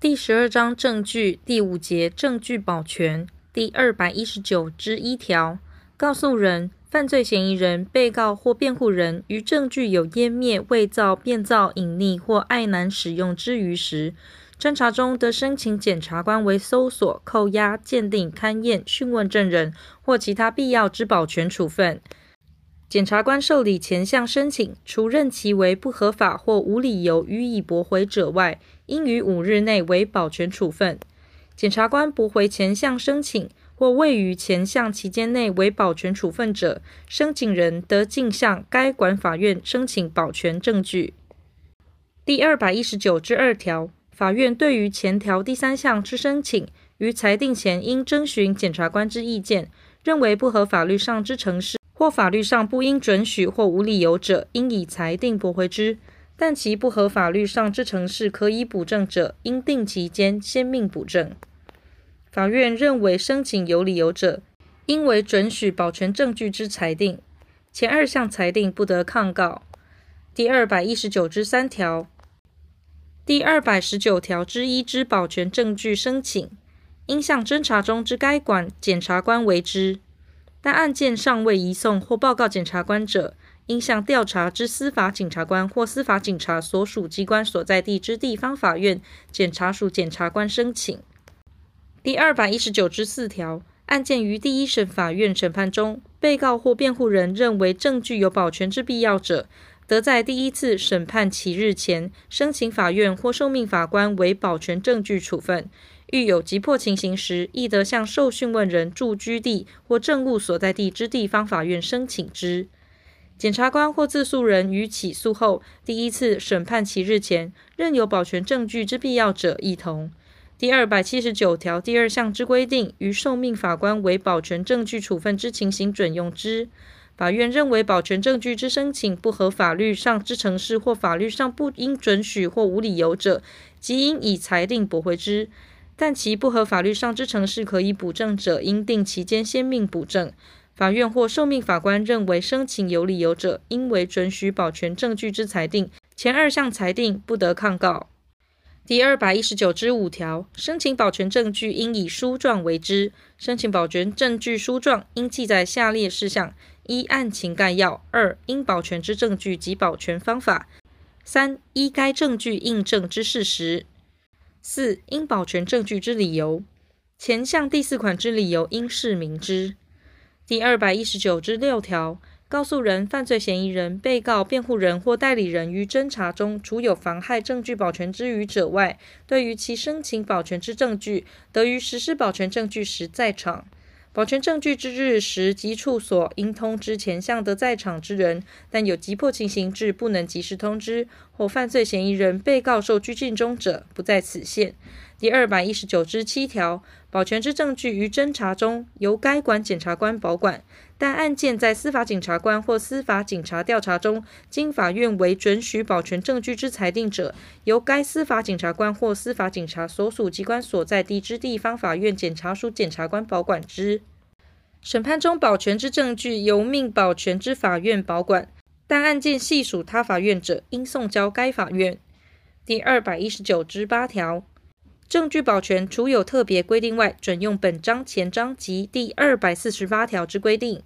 第十二章证据第五节证据保全第二百一十九之一条，告诉人、犯罪嫌疑人、被告或辩护人于证据有湮灭、伪造、变造、隐匿或爱难使用之余时，侦查中得申请检察官为搜索、扣押、鉴定、勘验、讯问证人或其他必要之保全处分。检察官受理前项申请，除认其为不合法或无理由予以驳回者外，应于五日内为保全处分。检察官驳回前项申请或未于前项期间内为保全处分者，申请人得径向该管法院申请保全证据。第二百一十九之二条，法院对于前条第三项之申请，于裁定前应征询检察官之意见，认为不合法律上之程式。或法律上不应准许或无理由者，应以裁定驳回之；但其不合法律上之程式可以补正者，应定期间先命补正。法院认为申请有理由者，应为准许保全证据之裁定。前二项裁定不得抗告。第二百一十九之三条、第二百十九条之一之保全证据申请，应向侦查中之该管检察官为之。但案件尚未移送或报告检察官者，应向调查之司法检察官或司法警察所属机关所在地之地方法院检察署检察官申请。第二百一十九之四条，案件于第一审法院审判中，被告或辩护人认为证据有保全之必要者，得在第一次审判期日前，申请法院或受命法官为保全证据处分。遇有急迫情形时，亦得向受讯问人住居地或政务所在地之地方法院申请之。检察官或自诉人于起诉后第一次审判期日前，任有保全证据之必要者，亦同。第二百七十九条第二项之规定，于受命法官为保全证据处分之情形准用之。法院认为保全证据之申请不合法律上之程式或法律上不应准许或无理由者，即应以裁定驳回之。但其不合法律上之程式可以补正者，应定期间先命补正。法院或受命法官认为申请有理由者，应为准许保全证据之裁定。前二项裁定不得抗告。第二百一十九之五条，申请保全证据应以书状为之。申请保全证据书状应记载下列事项：一、案情概要；二、应保全之证据及保全方法；三、依该证据印证之事实。四、应保全证据之理由，前项第四款之理由应是明知。第二百一十九之六条，告诉人、犯罪嫌疑人、被告、辩护人或代理人于侦查中，除有妨害证据保全之余者外，对于其申请保全之证据，得于实施保全证据时在场。保全证据之日时及处所，应通知前项的在场之人，但有急迫情形至不能及时通知，或犯罪嫌疑人、被告受拘禁中者，不在此限。第二百一十九之七条，保全之证据于侦查中由该管检察官保管，但案件在司法检察官或司法警察调查中，经法院为准许保全证据之裁定者，由该司法检察官或司法警察所属机关所在地之地方法院检察署检察官保管之。审判中保全之证据由命保全之法院保管，但案件系属他法院者，应送交该法院。第二百一十九之八条。证据保全除有特别规定外，准用本章前章及第二百四十八条之规定。